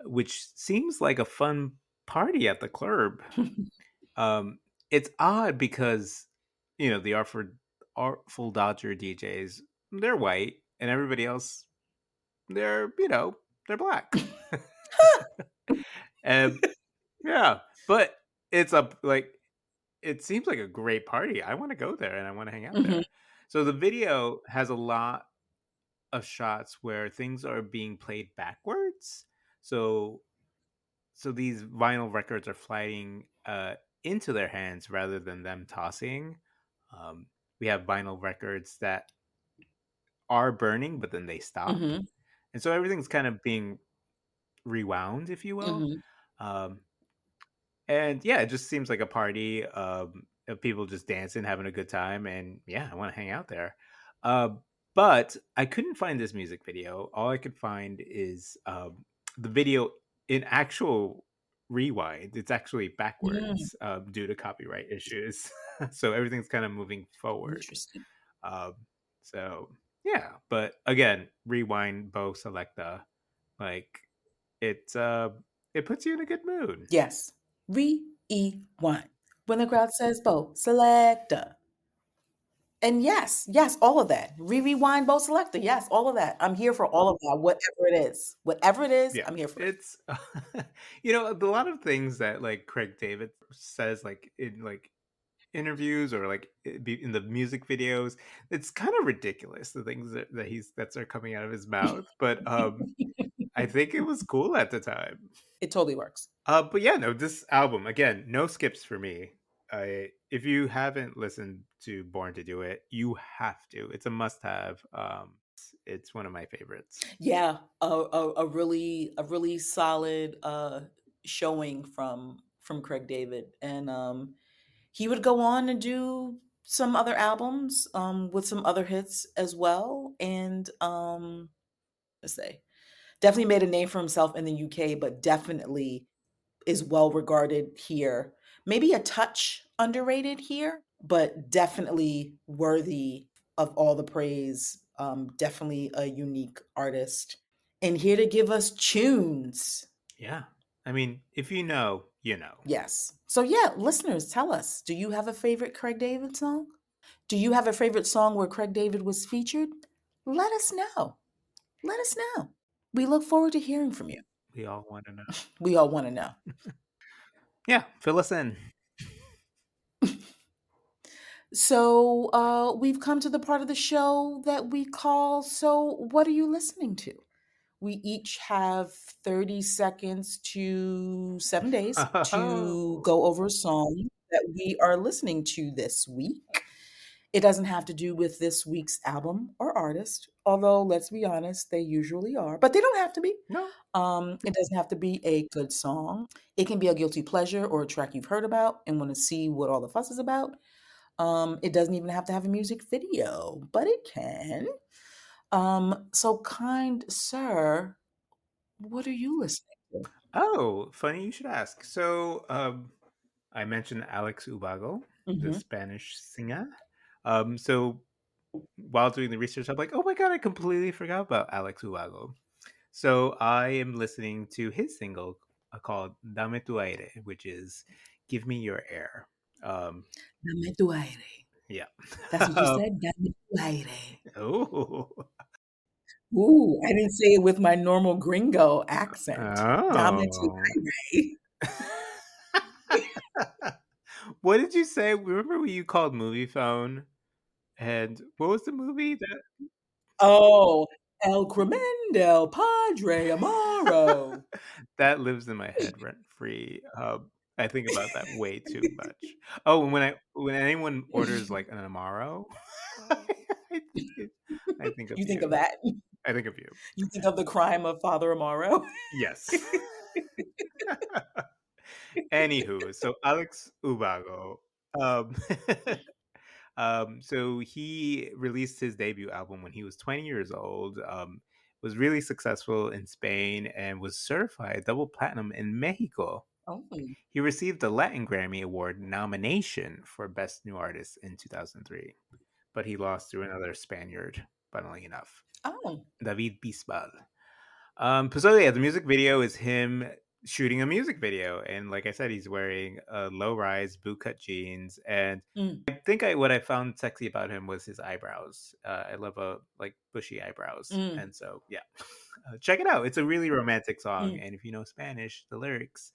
which seems like a fun party at the club. um, it's odd because you know the Artful, Artful Dodger DJs they're white and everybody else they're you know they're black. and yeah, but it's a like it seems like a great party. I want to go there and I want to hang out there. Mhm. So the video has a lot of shots where things are being played backwards. So so these vinyl records are flying uh, into their hands rather than them tossing. Um, we have vinyl records that are burning, but then they stop, Mhm. And so everything's kind of being rewound, if you will. Mhm. Um, and yeah, it just seems like a party um, of people just dancing, having a good time, and yeah, I want to hang out there. Uh, but I couldn't find this music video. All I could find is um, the video in actual rewind. It's actually backwards um, due to copyright issues. so everything's kind of moving forward. Interesting. Um, so yeah, but again, rewind Bo Selecta, like it uh, it puts you in a good mood. Yes. Rewind. When the crowd says Bo Selecta. And yes, yes, all of that. Re rewind Bo Selecta. Yes, all of that. I'm here for all of that, whatever it is. Whatever it is, Yeah, I'm here for it. it's you know a lot of things that like Craig David says like in like interviews or like in the music videos it's kind of ridiculous the things that, that he's that's are coming out of his mouth but um i think it was cool at the time It totally works. uh but yeah no this album again no skips for me I if you haven't listened to Born to Do It, you have to. It's a must have. Um it's, it's one of my favorites. Yeah, a, a, a really a really solid uh showing from from Craig David. And um he would go on and do some other albums um with some other hits as well. And um let's say definitely made a name for himself in the UK, but definitely is well regarded here. Maybe a touch underrated here, but definitely worthy of all the praise. Um, definitely a unique artist. And here to give us tunes. Yeah. I mean, if you know, you know. Yes. So, yeah, listeners, tell us do you have a favorite Craig David song? Do you have a favorite song where Craig David was featured? Let us know. Let us know. We look forward to hearing from you. We all want to know. We all want to know. Yeah, fill us in. So uh, we've come to the part of the show that we call So What Are You Listening to? We each have 30 seconds to seven days to go over a song that we are listening to this week. It doesn't have to do with this week's album or artist, although let's be honest, they usually are, but they don't have to be. No. Um, it doesn't have to be a good song. It can be a guilty pleasure or a track you've heard about and want to see what all the fuss is about. Um, it doesn't even have to have a music video, but it can. Um, so, kind sir, what are you listening to? Oh, funny you should ask. So, um, I mentioned Alex Ubago, the Mhm. Spanish singer. Um, so while doing the research, I'm like, oh my god, I completely forgot about Alex Ubago. So I am listening to his single uh, called "Dame tu aire," which is "Give Me Your Air." Um, Dame tu aire. yeah. That's what you Um, said. Dame tu aire. Oh. Ooh, I didn't say it with my normal gringo accent. Oh. what did you say? Remember what you called movie phone? And what was the movie that Oh, El Crimen del Padre Amaro. that lives in my head rent free? Um, I think about that way too much. Oh, and when I when anyone orders like an amaro, I think, I think of you think of that? I think of you. You think of the crime of Father Amaro? Yes. Anywho, so Alex Ubago, um, um, so he released his debut album when he was 20 years old. Um, was really successful in Spain and was certified double platinum in Mexico. Oh, He received the Latin Grammy Award nomination for Best New Artist in 2003, but he lost to another Spaniard, funnily enough. Oh, David Bisbal. Um, so yeah, the music video is him shooting a music video, and like I said, he's wearing a low-rise bootcut jeans. And Mm. I think I what I found sexy about him was his eyebrows. Uh, I love a like bushy eyebrows, Mm. and so yeah, uh, check it out. It's a really romantic song, Mm. and if you know Spanish, the lyrics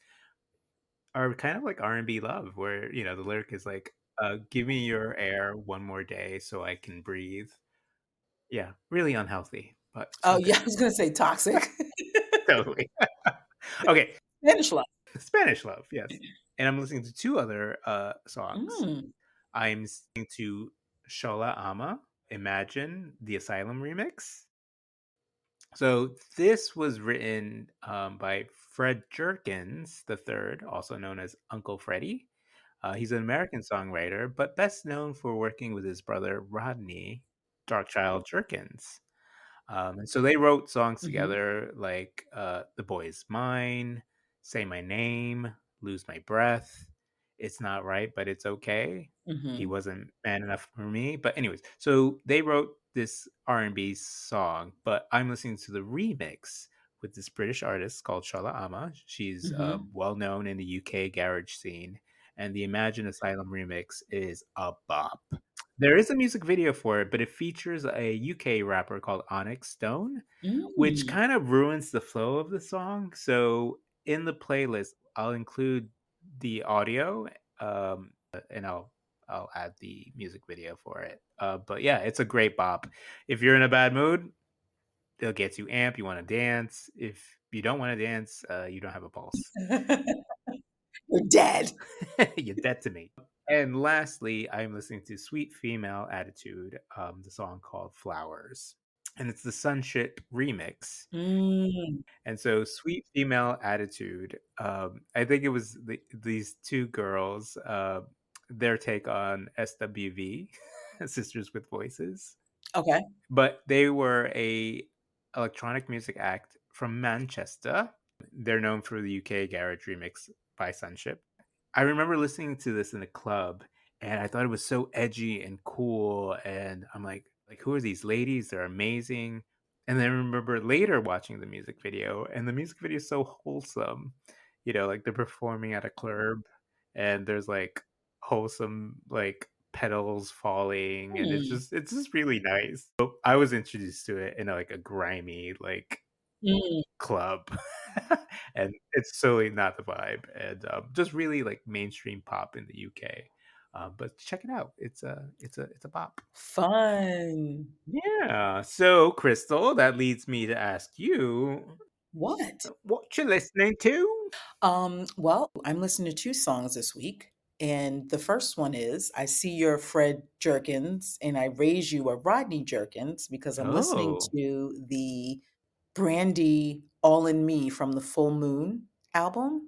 are kind of like R and B love, where you know the lyric is like, uh, "Give me your air one more day so I can breathe." Yeah, really unhealthy, but oh good. yeah. I was gonna say toxic. totally. okay, Spanish love. Spanish love, yes. And I'm listening to two other uh, songs. Mm. I'm listening to Shola Ama, Imagine, the Asylum remix. So this was written um, by Fred Jerkins III, also known as Uncle Freddie. Uh, he's an American songwriter, but best known for working with his brother Rodney Darkchild Jerkins. Um, and so they wrote songs Mhm. together like uh, The Boy Is Mine, Say My Name, Lose My Breath, It's Not Right, But It's Okay. He Mhm. wasn't man enough for me. But anyways, so they wrote this R&B song, but I'm listening to the remix with this British artist called Shola Ama. She's uh, Mhm. well known in the UK garage scene, and the Imagine Asylum remix is a bop. There is a music video for it, but it features a UK rapper called Onyx Stone, which Mm. kind of ruins the flow of the song. So in the playlist, I'll include the audio, um, and I'll I'll add the music video for it. Uh, but yeah, it's a great bop. If you're in a bad mood, it'll get you amp. You want to dance. If you don't want to dance, uh, you don't have a pulse. You're dead. You're dead to me. And lastly, I'm listening to Sweet Female Attitude, um, the song called Flowers. And it's the Sunship remix. Mm. And so, Sweet Female Attitude, um, I think it was the, these two girls, uh, their take on SWV, Sisters with Voices. Okay. But they were a electronic music act from Manchester. They're known for the UK garage remix by Sunship. I remember listening to this in a club and I thought it was so edgy and cool and I'm like like who are these ladies? They're amazing. And then I remember later watching the music video and the music video is so wholesome. You know, like they're performing at a club and there's like wholesome like petals falling and it's Hmm. just it's just really nice. So I was introduced to it in a, like a grimy like Mm. club and it's totally not the vibe and um, just really like mainstream pop in the uk um, but check it out it's a it's a it's a pop Fun. yeah so crystal that leads me to ask you What? what you listening to Um, well, I'm listening to two songs this week. And the first one is I see your Fred Jerkins and I raise you a Rodney Jerkins because I'm listening Oh. to the Brandy All in Me from the Full Moon album mm-hmm.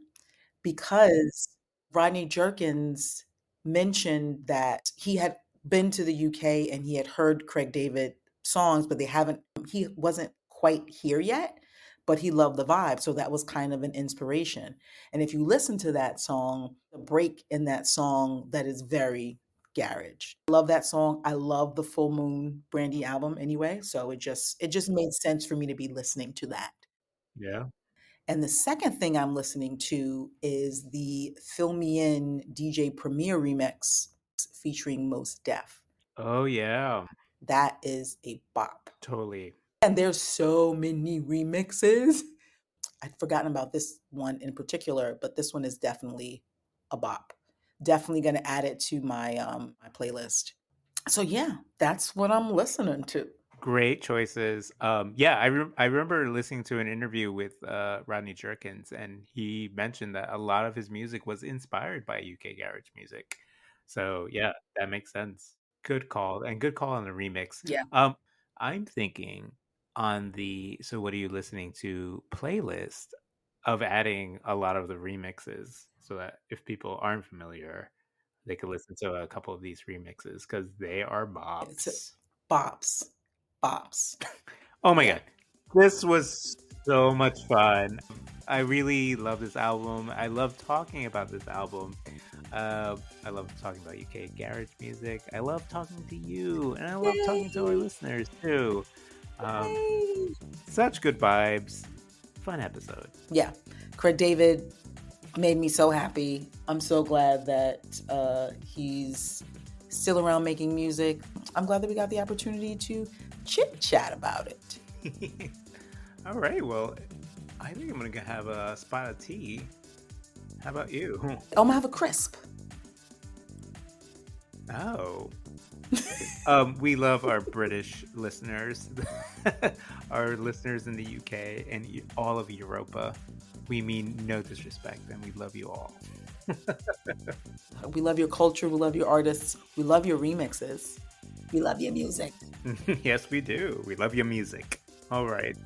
because Rodney Jerkins mentioned that he had been to the UK and he had heard Craig David songs, but they haven't, he wasn't quite here yet, but he loved the vibe. So that was kind of an inspiration. And if you listen to that song, the break in that song that is very garage. I love that song. I love the Full Moon Brandy album anyway, so it just it just made sense for me to be listening to that. yeah And the second thing I'm listening to is the Fill Me In DJ Premier remix featuring Mos Def. oh yeah That is a bop. totally And there's so many remixes. I'd forgotten about this one in particular, but this one is definitely a bop. Definitely going to add it to my um my playlist. So yeah, that's what I'm listening to. Great choices. Um, yeah, I re- I remember listening to an interview with uh, Rodney Jerkins, and he mentioned that a lot of his music was inspired by UK garage music. So yeah, that makes sense. Good call, and good call on the remix. Yeah. Um, I'm thinking on the so what are you listening to playlist of adding a lot of the remixes so that if people aren't familiar, they could listen to a couple of these remixes because they are bops. Bops. Bops. Oh my god. This was so much fun. I really love this album. I love talking about this album. Uh, I love talking about UK garage music. I love talking to you, and I love talking to our listeners too. Um, such good vibes. Fun episode. yeah, Craig David made me so happy. I'm so glad that uh, he's still around making music. I'm glad that we got the opportunity to chit chat about it. All right. Well, I think I'm gonna have a spot of tea. How about you? I'm gonna have a crisp. Oh. um, we love our British listeners, our listeners in the UK and all of Europa. We mean no disrespect, and we love you all. We love your culture. We love your artists. We love your remixes. We love your music. yes, we do. We love your music. All right.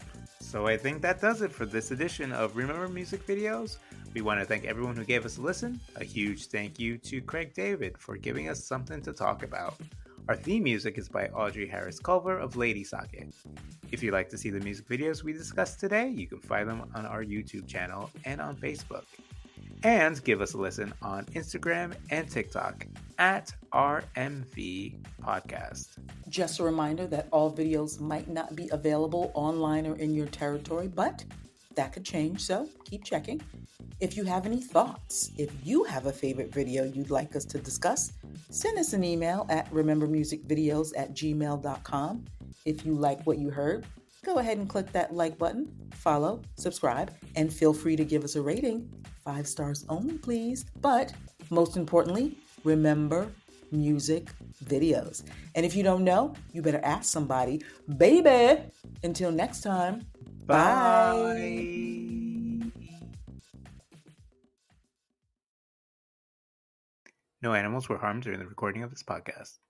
So I think that does it for this edition of Remember Music Videos. We want to thank everyone who gave us a listen. A huge thank you to Craig David for giving us something to talk about. Our theme music is by Audrey Harris Culver of Lady Socket. If you'd like to see the music videos we discussed today, you can find them on our YouTube channel and on Facebook. And give us a listen on Instagram and TikTok at RMV Podcast. Just a reminder that all videos might not be available online or in your territory, but that could change, so keep checking. If you have any thoughts, if you have a favorite video you'd like us to discuss, send us an email at remembermusicvideos at gmail.com. If you like what you heard, go ahead and click that like button, follow, subscribe, and feel free to give us a rating. Five stars only, please. But most importantly, remember music videos. And if you don't know, you better ask somebody. Baby, until next time, bye. No animals were harmed during the recording of this podcast.